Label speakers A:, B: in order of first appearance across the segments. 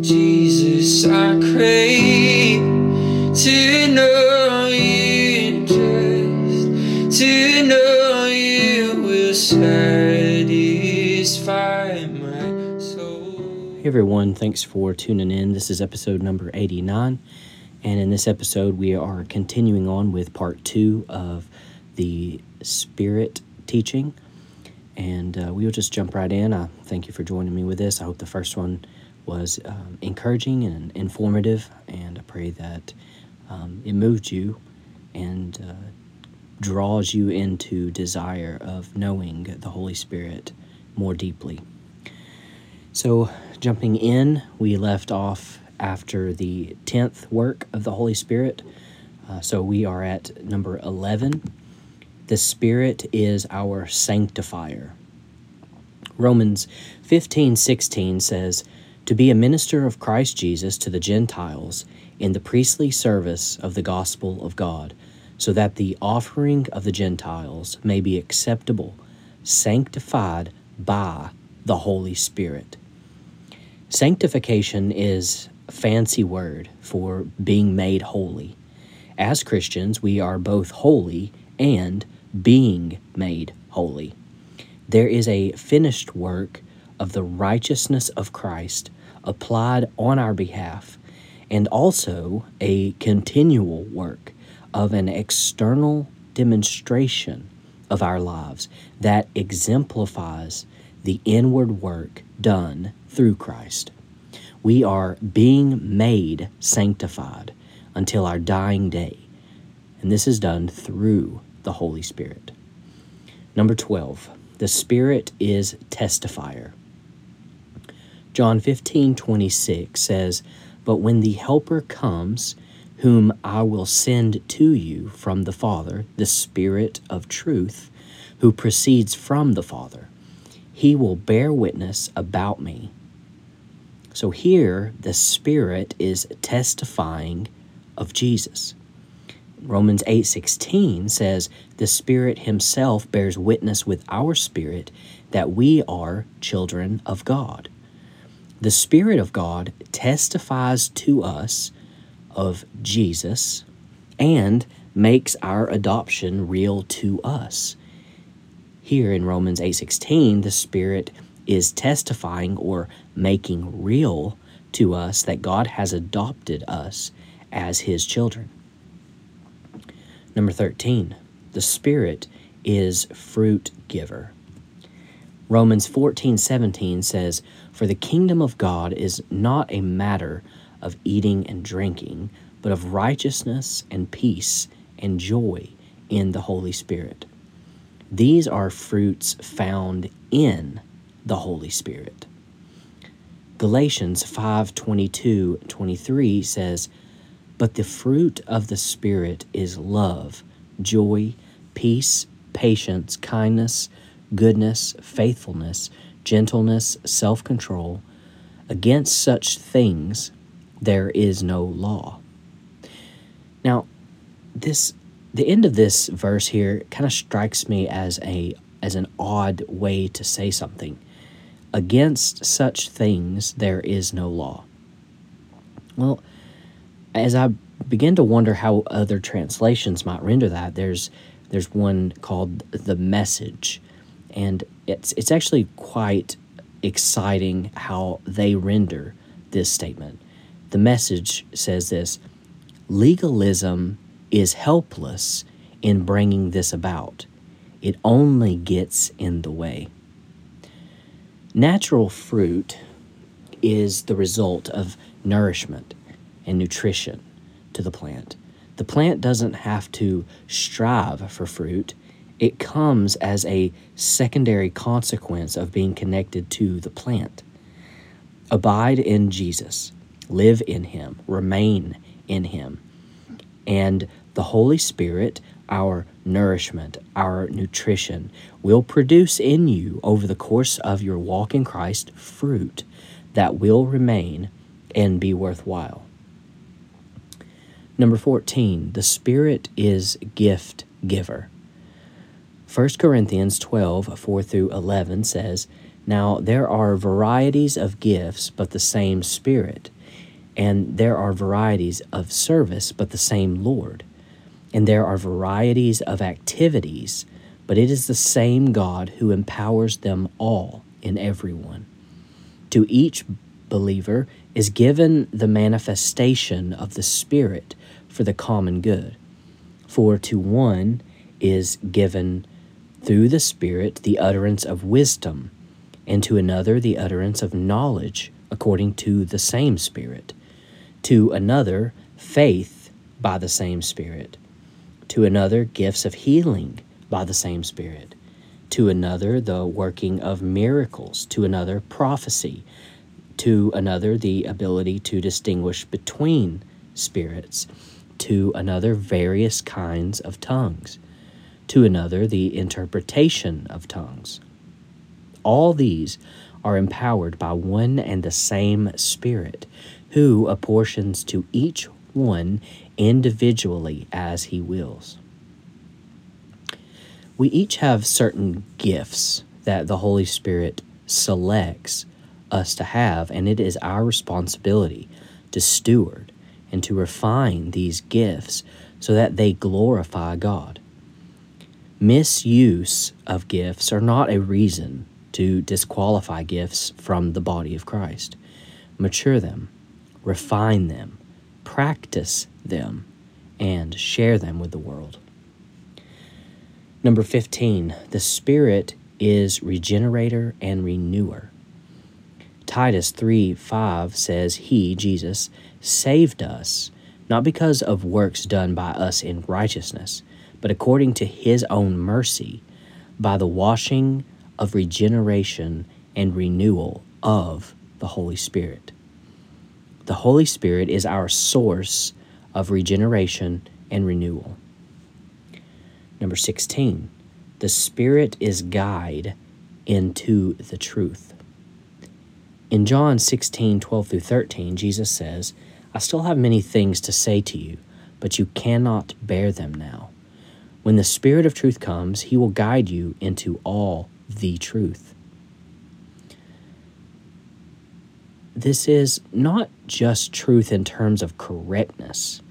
A: Jesus, I crave to know you.
B: Hey everyone, thanks for tuning in. This is episode number 89. And in this episode, we are continuing on with part two of the Spirit teaching. And uh, we will just jump right in. I thank you for joining me with this. I hope the first one was um, encouraging and informative, and I pray that um, it moved you and uh, draws you into desire of knowing the Holy Spirit more deeply. So, jumping in, we left off after the 10th work of the Holy Spirit. Uh, so, we are at number 11. The Spirit is our sanctifier. Romans 15 16 says, to be a minister of Christ Jesus to the Gentiles in the priestly service of the gospel of God, so that the offering of the Gentiles may be acceptable, sanctified by the Holy Spirit. Sanctification is a fancy word for being made holy. As Christians, we are both holy and being made holy. There is a finished work of the righteousness of Christ applied on our behalf, and also a continual work of an external demonstration of our lives that exemplifies the inward work done through Christ. We are being made sanctified until our dying day, and this is done through the Holy Spirit. Number 12, the Spirit is testifier. John 15, 26 says, But when the Helper comes, whom I will send to you from the Father, the Spirit of truth, who proceeds from the Father, he will bear witness about me. So here, the Spirit is testifying of Jesus. Romans 8:16 says, "The Spirit himself bears witness with our spirit that we are children of God." The Spirit of God testifies to us of Jesus and makes our adoption real to us. Here in Romans 8:16, the Spirit is testifying or making real to us that God has adopted us as his children. Number 13, the Spirit is fruit giver. Romans 14:17 says, "For the kingdom of God is not a matter of eating and drinking, but of righteousness and peace and joy in the Holy Spirit." These are fruits found in the Holy Spirit. Galatians 5:22, 23 says, "But the fruit of the Spirit is love, joy, peace, patience, kindness, goodness, faithfulness, gentleness, self control. Against such things there is no law. Now, this the end of this verse here kind of strikes me as a as an odd way to say something. Against such things there is no law. Well, as I begin to wonder how other translations might render that, there's there's one called the message and it's it's actually quite exciting how they render this statement. The message says this: legalism is helpless in bringing this about. It only gets in the way. Natural fruit is the result of nourishment and nutrition to the plant. The plant doesn't have to strive for fruit, it comes as a secondary consequence of being connected to the plant. Abide in Jesus, live in Him, remain in Him. And the Holy Spirit, our nourishment, our nutrition, will produce in you over the course of your walk in Christ fruit that will remain and be worthwhile. Number 14, the Spirit is gift giver. 1 Corinthians 12, 4 through 11 says, Now, there are varieties of gifts, but the same Spirit. And there are varieties of service, but the same Lord. And there are varieties of activities, but it is the same God who empowers them all in everyone. To each believer is given the manifestation of the Spirit for the common good. For to one is given through the Spirit the utterance of wisdom, and to another the utterance of knowledge according to the same Spirit, to another faith by the same Spirit, to another gifts of healing by the same Spirit, to another the working of miracles, to another prophecy, to another the ability to distinguish between spirits, to another various kinds of tongues to another the interpretation of tongues. All these are empowered by one and the same Spirit, who apportions to each one individually as he wills. We each have certain gifts that the Holy Spirit selects us to have, and it is our responsibility to steward and to refine these gifts so that they glorify God. Misuse of gifts are not a reason to disqualify gifts from the body of Christ. Mature them, refine them, practice them, and share them with the world. Number 15, the Spirit is regenerator and renewer. Titus 3 5 says, He, Jesus, saved us, not because of works done by us in righteousness but according to his own mercy, by the washing of regeneration and renewal of the Holy Spirit. The Holy Spirit is our source of regeneration and renewal. Number 16, the Spirit is guide into the truth. In John 16, 12 through 13, Jesus says, I still have many things to say to you, but you cannot bear them now. When the Spirit of truth comes, he will guide you into all the truth. This is not just truth in terms of correctness.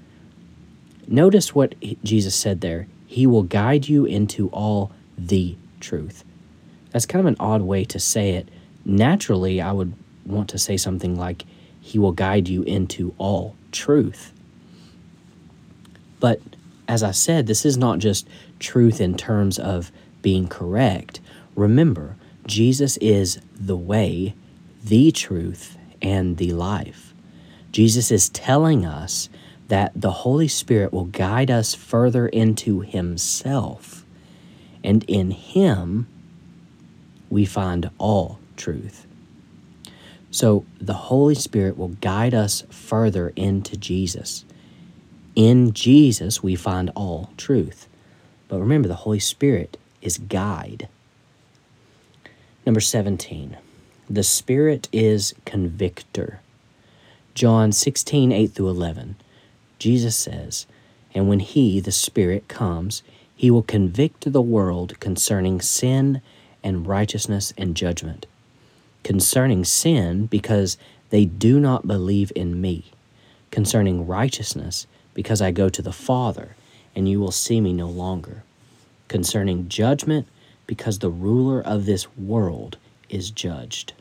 B: Notice what Jesus said there. He will guide you into all the truth. That's kind of an odd way to say it. Naturally, I would want to say something like, He will guide you into all truth. But as I said, this is not just truth in terms of being correct. Remember, Jesus is the way, the truth, and the life. Jesus is telling us that the Holy Spirit will guide us further into Himself. And in Him, we find all truth. So the Holy Spirit will guide us further into Jesus. In Jesus, we find all truth. But remember, the Holy Spirit is guide. Number 17, the Spirit is convictor. John 16, 8 through 11. Jesus says, And when He, the Spirit, comes, He will convict the world concerning sin and righteousness and judgment. Concerning sin, because they do not believe in me. Concerning righteousness, because I go to the Father, and you will see me no longer. Concerning judgment, because the ruler of this world is judged.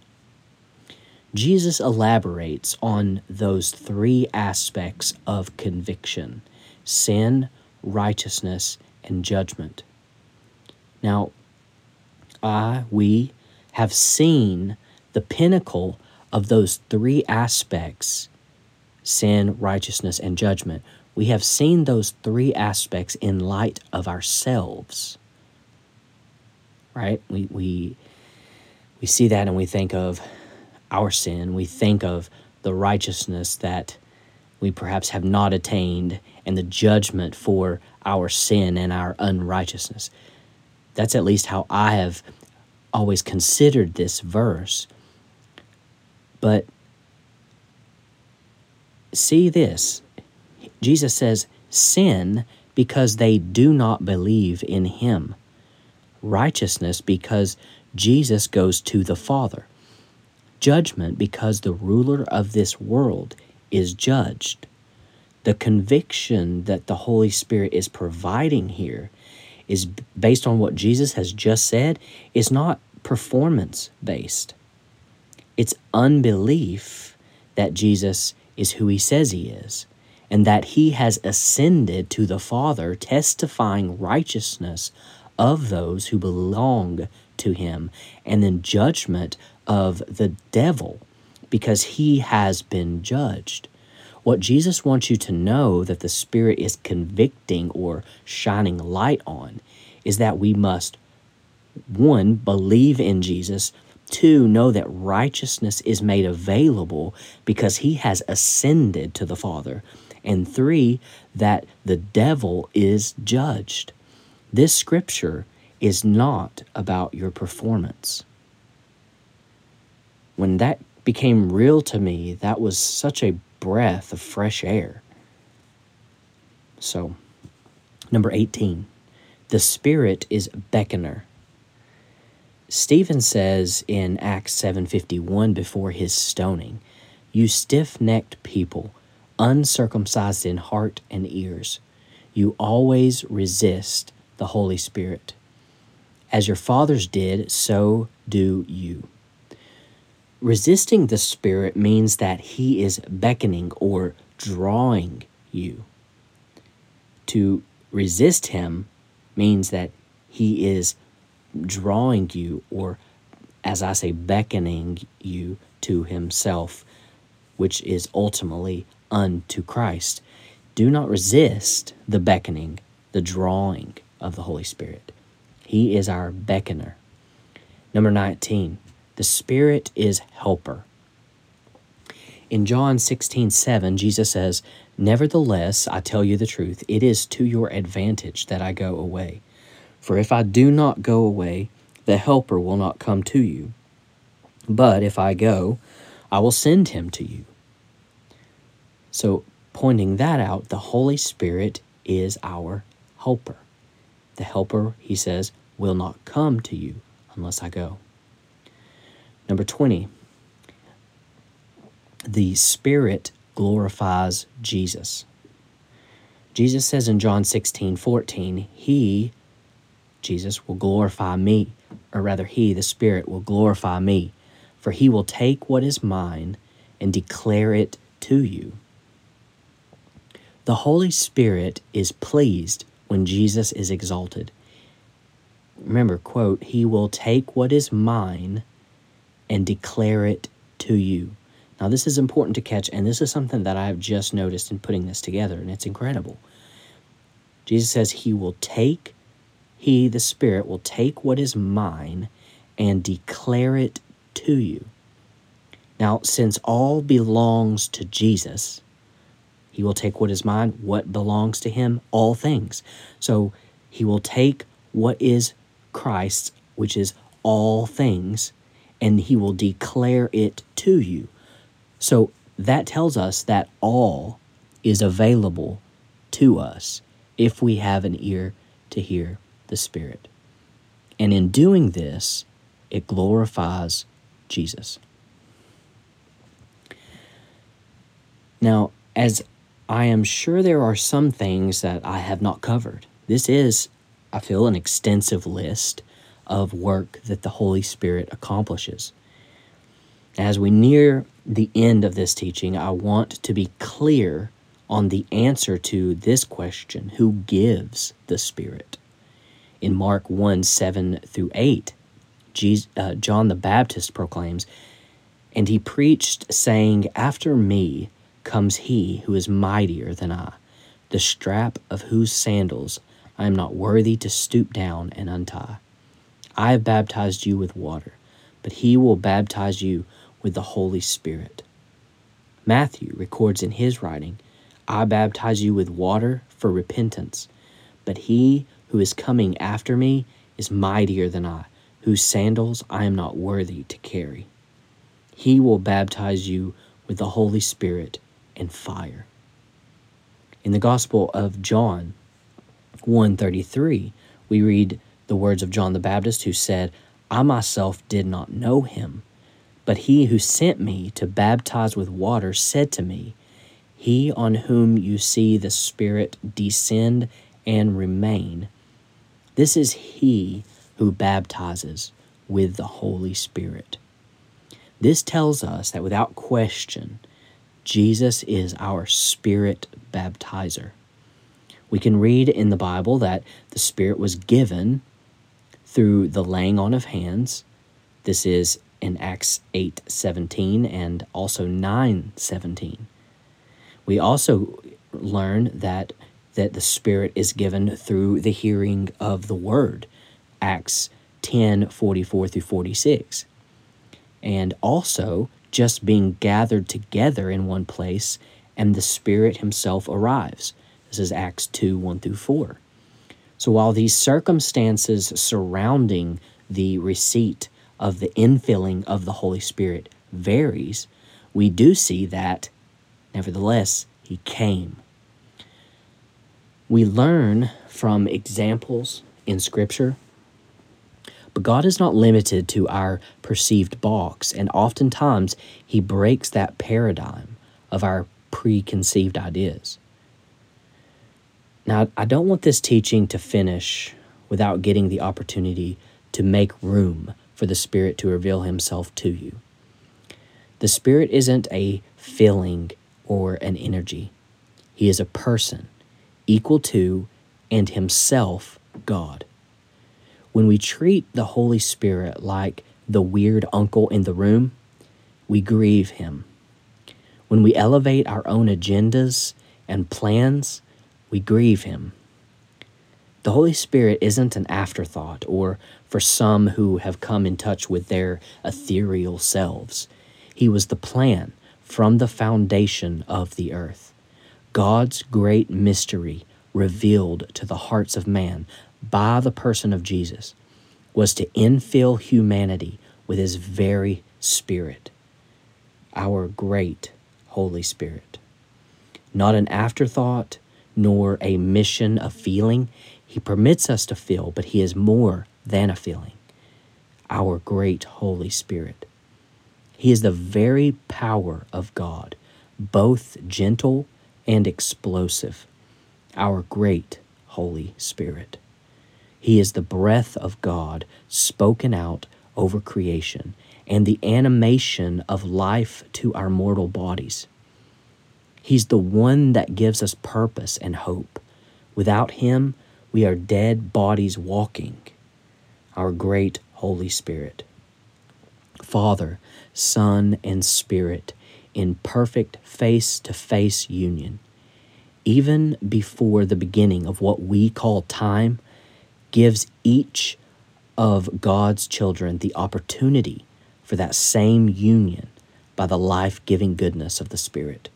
B: Jesus elaborates on those three aspects of conviction sin, righteousness, and judgment. Now, I, we, have seen the pinnacle of those three aspects sin, righteousness, and judgment we have seen those three aspects in light of ourselves. Right? We, we, we see that and we think of our sin. We think of the righteousness that we perhaps have not attained and the judgment for our sin and our unrighteousness. That's at least how I have always considered this verse. But see this Jesus says, sin because they do not believe in him. Righteousness because Jesus goes to the Father. Judgment because the ruler of this world is judged. The conviction that the Holy Spirit is providing here is based on what Jesus has just said, is not performance based. It's unbelief that Jesus is who he says he is and that he has ascended to the Father, testifying righteousness of those who belong to him, and then judgment of the devil because he has been judged. What Jesus wants you to know that the Spirit is convicting or shining light on is that we must, one, believe in Jesus, two, know that righteousness is made available because he has ascended to the Father, and three, that the devil is judged. This scripture is not about your performance. When that became real to me, that was such a breath of fresh air. So, number 18, the Spirit is beckoner. Stephen says in Acts 7:51 before his stoning, "You stiff-necked people, uncircumcised in heart and ears, you always resist the Holy Spirit. As your fathers did, so do you." Resisting the Spirit means that He is beckoning or drawing you. To resist Him means that He is drawing you, or as I say, beckoning you to Himself, which is ultimately unto Christ. Do not resist the beckoning, the drawing of the Holy Spirit. He is our beckoner. Number 19, the Spirit is helper. In John 16, 7, Jesus says, Nevertheless, I tell you the truth, it is to your advantage that I go away. For if I do not go away, the Helper will not come to you. But if I go, I will send him to you. So, pointing that out, the Holy Spirit is our helper. The helper, he says, will not come to you unless I go. Number 20, the Spirit glorifies Jesus. Jesus says in John 16, 14, He, Jesus, will glorify me, or rather, He, the Spirit, will glorify me, for He will take what is mine and declare it to you. The Holy Spirit is pleased when Jesus is exalted. Remember, quote, He will take what is mine and declare it to you. Now, this is important to catch, and this is something that I have just noticed in putting this together, and it's incredible. Jesus says, He will take, He, the Spirit, will take what is mine and declare it to you. Now, since all belongs to Jesus, He will take what is mine, what belongs to Him, all things. So, He will take what is Christ's, which is all things, and he will declare it to you. So that tells us that all is available to us if we have an ear to hear the Spirit. And in doing this, it glorifies Jesus. Now, as I am sure there are some things that I have not covered, this is, I feel, an extensive list of work that the Holy Spirit accomplishes. As we near the end of this teaching, I want to be clear on the answer to this question who gives the Spirit? In Mark 1 7 through 8, Jesus, uh, John the Baptist proclaims, And he preached, saying, After me comes he who is mightier than I, the strap of whose sandals I am not worthy to stoop down and untie. I have baptized you with water, but he will baptize you with the Holy Spirit. Matthew records in his writing, I baptize you with water for repentance, but he who is coming after me is mightier than I, whose sandals I am not worthy to carry. He will baptize you with the Holy Spirit and fire. In the Gospel of John 133, we read the words of John the Baptist, who said, I myself did not know him, but he who sent me to baptize with water said to me, He on whom you see the Spirit descend and remain, this is he who baptizes with the Holy Spirit. This tells us that without question, Jesus is our Spirit baptizer. We can read in the Bible that the Spirit was given through the laying on of hands. This is in Acts 8:17 and also 9:17. We also learn that that the Spirit is given through the hearing of the word. Acts 10:44 through 46. And also just being gathered together in one place and the Spirit Himself arrives. This is Acts 2 1 through 4. So while these circumstances surrounding the receipt of the infilling of the Holy Spirit varies, we do see that, nevertheless, He came. We learn from examples in Scripture, but God is not limited to our perceived box, and oftentimes He breaks that paradigm of our preconceived ideas. Now, I don't want this teaching to finish without getting the opportunity to make room for the Spirit to reveal Himself to you. The Spirit isn't a feeling or an energy, He is a person, equal to and Himself God. When we treat the Holy Spirit like the weird uncle in the room, we grieve Him. When we elevate our own agendas and plans, we grieve him. The Holy Spirit isn't an afterthought or for some who have come in touch with their ethereal selves. He was the plan from the foundation of the earth. God's great mystery revealed to the hearts of man by the person of Jesus was to infill humanity with his very spirit, our great Holy Spirit. Not an afterthought, nor a mission of feeling. He permits us to feel, but He is more than a feeling. Our great Holy Spirit. He is the very power of God, both gentle and explosive. Our great Holy Spirit. He is the breath of God spoken out over creation and the animation of life to our mortal bodies. He's the one that gives us purpose and hope. Without Him, we are dead bodies walking. Our great Holy Spirit. Father, Son, and Spirit in perfect face to face union. Even before the beginning of what we call time, gives each of God's children the opportunity for that same union by the life giving goodness of the Spirit.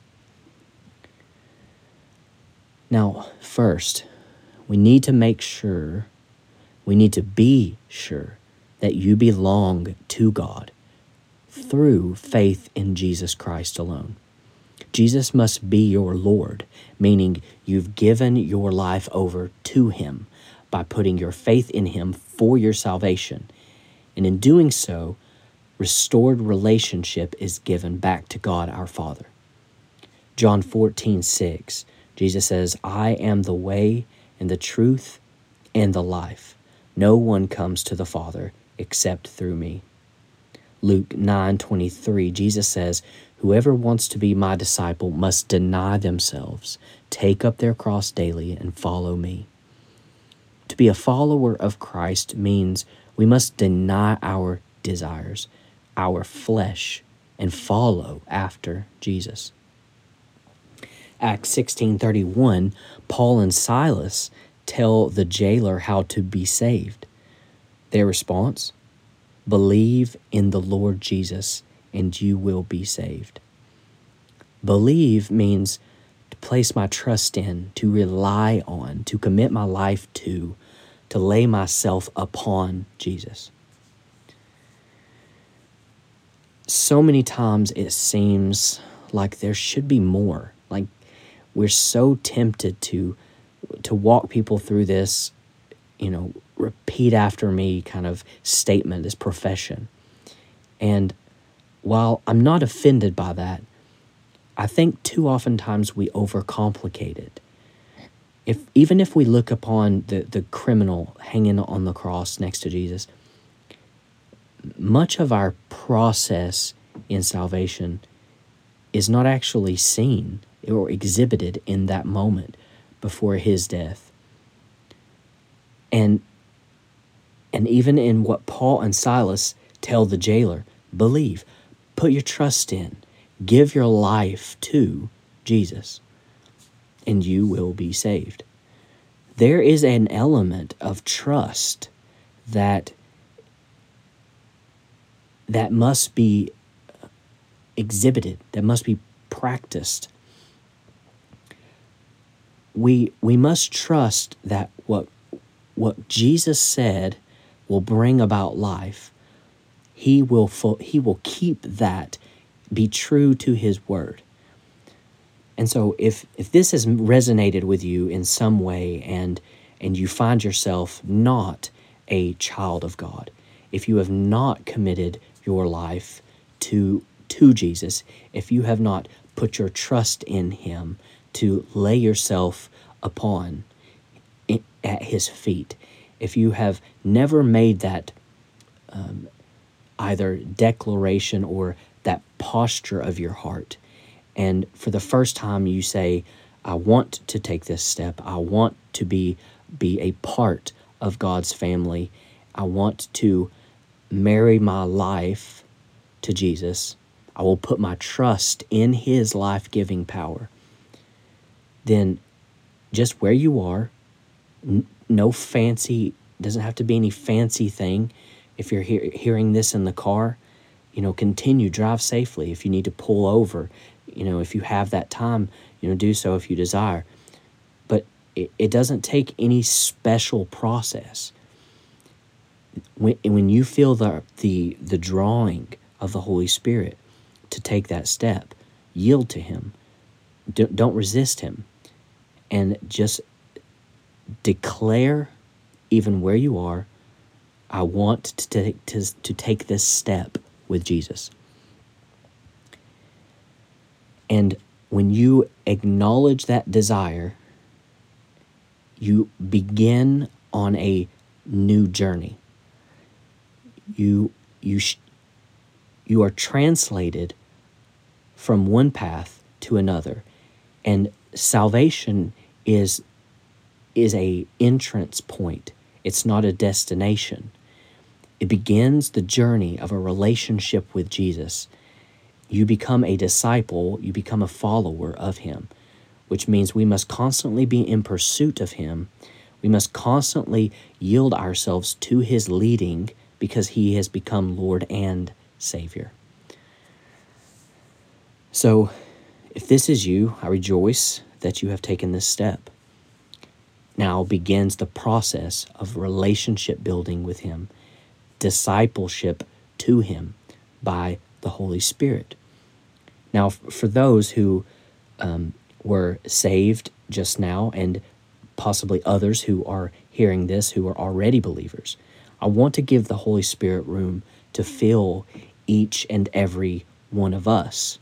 B: Now, first, we need to make sure, we need to be sure that you belong to God through faith in Jesus Christ alone. Jesus must be your Lord, meaning you've given your life over to Him by putting your faith in Him for your salvation. And in doing so, restored relationship is given back to God our Father. John 14, 6 Jesus says, I am the way and the truth and the life. No one comes to the Father except through me. Luke 9:23 Jesus says, Whoever wants to be my disciple must deny themselves, take up their cross daily and follow me. To be a follower of Christ means we must deny our desires, our flesh, and follow after Jesus. Acts 16:31, Paul and Silas tell the jailer how to be saved. Their response, believe in the Lord Jesus and you will be saved. Believe means place my trust in, to rely on, to commit my life to, to lay myself upon Jesus. So many times it seems like there should be more. Like we're so tempted to to walk people through this, you know, repeat after me kind of statement, this profession. And while I'm not offended by that, I think too oftentimes we overcomplicate it. If even if we look upon the, the criminal hanging on the cross next to Jesus, much of our process in salvation is not actually seen or exhibited in that moment before his death. And and even in what Paul and Silas tell the jailer, believe, put your trust in, give your life to Jesus, and you will be saved. There is an element of trust that that must be exhibited, that must be practiced. We we must trust that what what Jesus said will bring about life. He will he will keep that be true to his word. And so if if this has resonated with you in some way and and you find yourself not a child of God, if you have not committed your life to to Jesus, if you have not put your trust in him to lay yourself upon at his feet, if you have never made that um, either declaration or posture of your heart, and for the first time you say, I want to take this step, I want to be, be a part of God's family, I want to marry my life to Jesus, I will put my trust in His life giving power, then just where you are, n- no fancy, doesn't have to be any fancy thing. If you're he- hearing this in the car, you know, continue, drive safely. If you need to pull over, you know, if you have that time, you know, do so if you desire. But it, it doesn't take any special process. When, when you feel the, the, the drawing of the Holy Spirit to take that step, yield to Him. Don't resist Him. And just declare, even where you are, I want to take, to, to take this step with Jesus. And when you acknowledge that desire, you begin on a new journey. You, you, sh- you are translated from one path to another. And salvation is is a entrance point. It's not a destination. It begins the journey of a relationship with Jesus. You become a disciple, you become a follower of him, which means we must constantly be in pursuit of him. We must constantly yield ourselves to his leading because he has become Lord and Savior. So, if this is you, I rejoice that you have taken this step now begins the process of relationship building with Him, discipleship to Him by the Holy Spirit. Now, for those who um, were saved just now, and possibly others who are hearing this who are already believers, I want to give the Holy Spirit room to fill each and every one of us.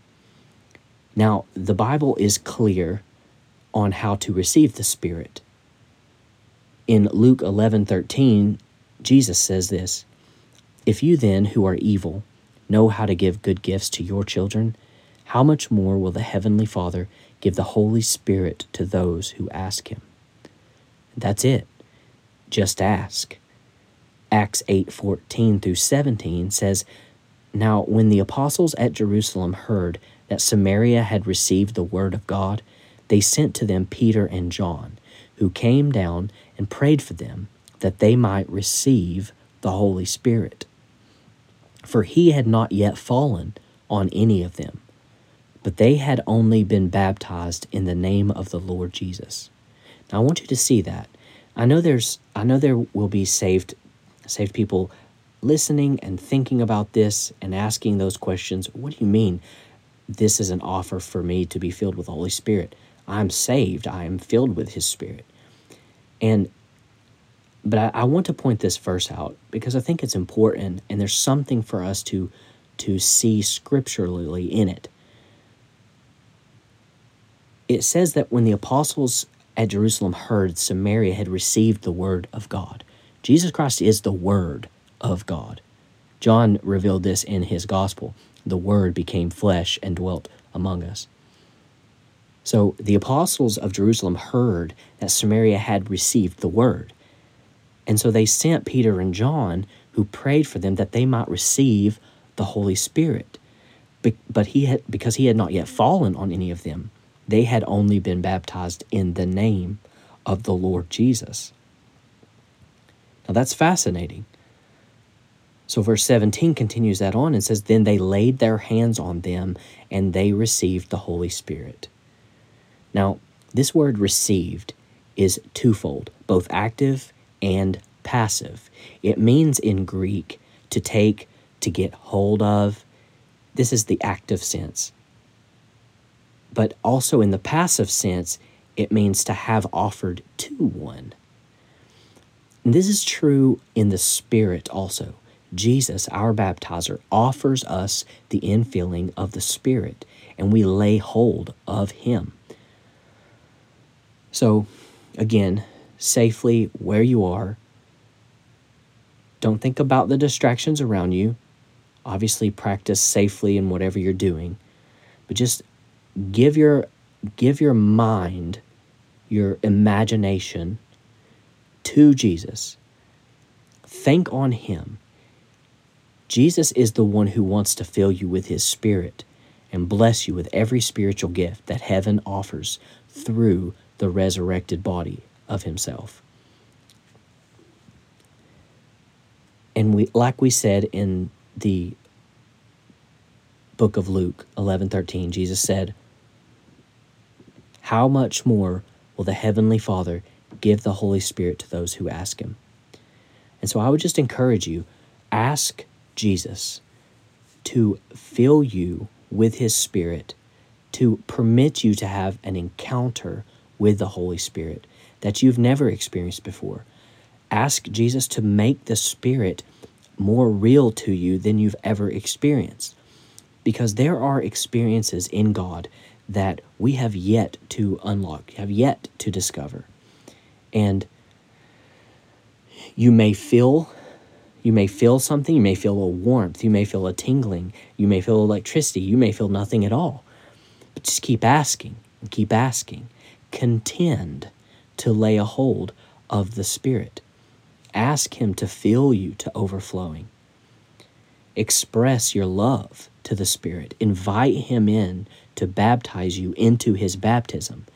B: Now, the Bible is clear on how to receive the Spirit. In Luke 11 13, Jesus says this If you then, who are evil, know how to give good gifts to your children, how much more will the Heavenly Father give the Holy Spirit to those who ask Him? That's it. Just ask. Acts 8 14 through 17 says, Now when the apostles at Jerusalem heard that Samaria had received the word of God, they sent to them Peter and John, who came down and prayed for them that they might receive the Holy Spirit. For he had not yet fallen on any of them, but they had only been baptized in the name of the Lord Jesus. Now I want you to see that. I know there's I know there will be saved saved people listening and thinking about this and asking those questions. What do you mean this is an offer for me to be filled with the Holy Spirit? I'm saved. I am filled with his spirit. And but I, I want to point this verse out because I think it's important and there's something for us to to see scripturally in it. It says that when the apostles at Jerusalem heard Samaria had received the word of God. Jesus Christ is the word of God. John revealed this in his gospel. The word became flesh and dwelt among us. So the apostles of Jerusalem heard that Samaria had received the word. And so they sent Peter and John, who prayed for them that they might receive the Holy Spirit. But he had, because he had not yet fallen on any of them, they had only been baptized in the name of the Lord Jesus. Now that's fascinating. So, verse 17 continues that on and says, Then they laid their hands on them and they received the Holy Spirit. Now, this word received is twofold, both active and passive. It means in Greek to take, to get hold of. This is the active sense. But also in the passive sense, it means to have offered to one. And this is true in the Spirit also. Jesus, our baptizer, offers us the infilling of the Spirit, and we lay hold of Him. So, again, safely where you are. Don't think about the distractions around you. Obviously, practice safely in whatever you're doing, but just give your give your mind, your imagination to Jesus. Think on him. Jesus is the one who wants to fill you with his spirit and bless you with every spiritual gift that heaven offers through the resurrected body of himself. And we like we said in the book of Luke 11:13 Jesus said, "How much more will the heavenly Father give the Holy Spirit to those who ask him?" And so I would just encourage you, ask Jesus to fill you with his spirit, to permit you to have an encounter with the Holy Spirit that you've never experienced before. Ask Jesus to make the Spirit more real to you than you've ever experienced. Because there are experiences in God that we have yet to unlock, have yet to discover. And you may feel you may feel something, you may feel a warmth, you may feel a tingling, you may feel electricity, you may feel nothing at all. But just keep asking and keep asking. Contend to lay a hold of the Spirit. Ask Him to fill you to overflowing. Express your love to the Spirit. Invite Him in to baptize you into His baptism,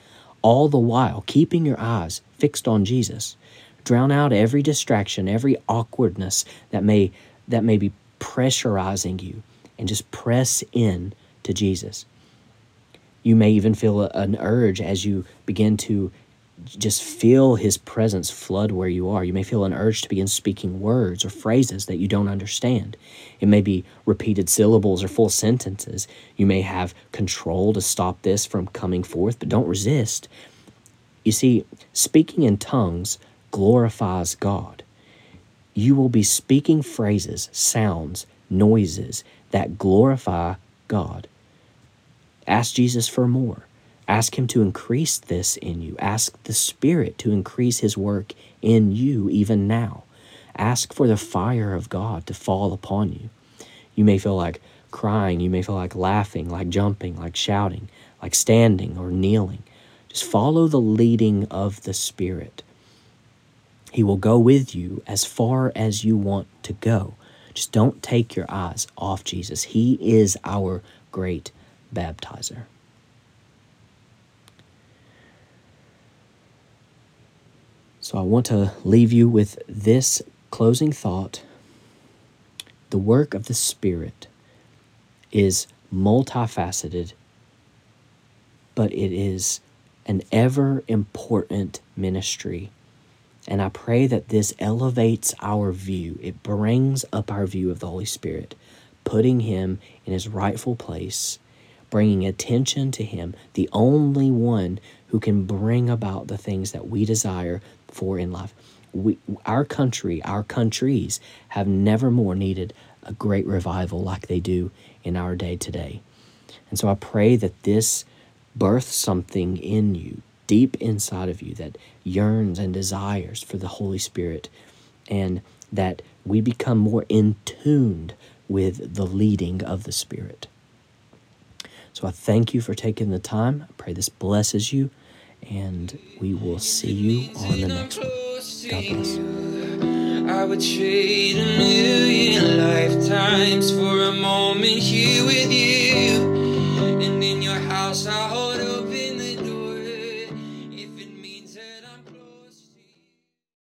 B: all the while keeping your eyes fixed on Jesus. Drown out every distraction, every awkwardness that may, that may be pressurizing you, and just press in to Jesus. You may even feel an urge as you begin to just feel his presence flood where you are. You may feel an urge to begin speaking words or phrases that you don't understand. It may be repeated syllables or full sentences. You may have control to stop this from coming forth, but don't resist. You see, speaking in tongues glorifies God. You will be speaking phrases, sounds, noises that glorify God. Ask Jesus for more. Ask Him to increase this in you. Ask the Spirit to increase His work in you even now. Ask for the fire of God to fall upon you. You may feel like crying, you may feel like laughing, like jumping, like shouting, like standing or kneeling. Just follow the leading of the Spirit. He will go with you as far as you want to go. Just don't take your eyes off Jesus. He is our great baptizer. So I want to leave you with this closing thought. The work of the Spirit is multifaceted, but it is an ever important ministry. And I pray that this elevates our view. It brings up our view of the Holy Spirit, putting Him in His rightful place, bringing attention to Him, the only one who can bring about the things that we desire for in life. we, our country, our countries have never more needed a great revival like they do in our day today. And so I pray that this births something in you, deep inside of you, that yearns and desires for the Holy Spirit, and that we become more in tuned with the leading of the Spirit. So I thank you for taking the time. I pray this blesses you, and we will see you on the next one. God bless.
A: I would trade a million lifetimes for a moment here with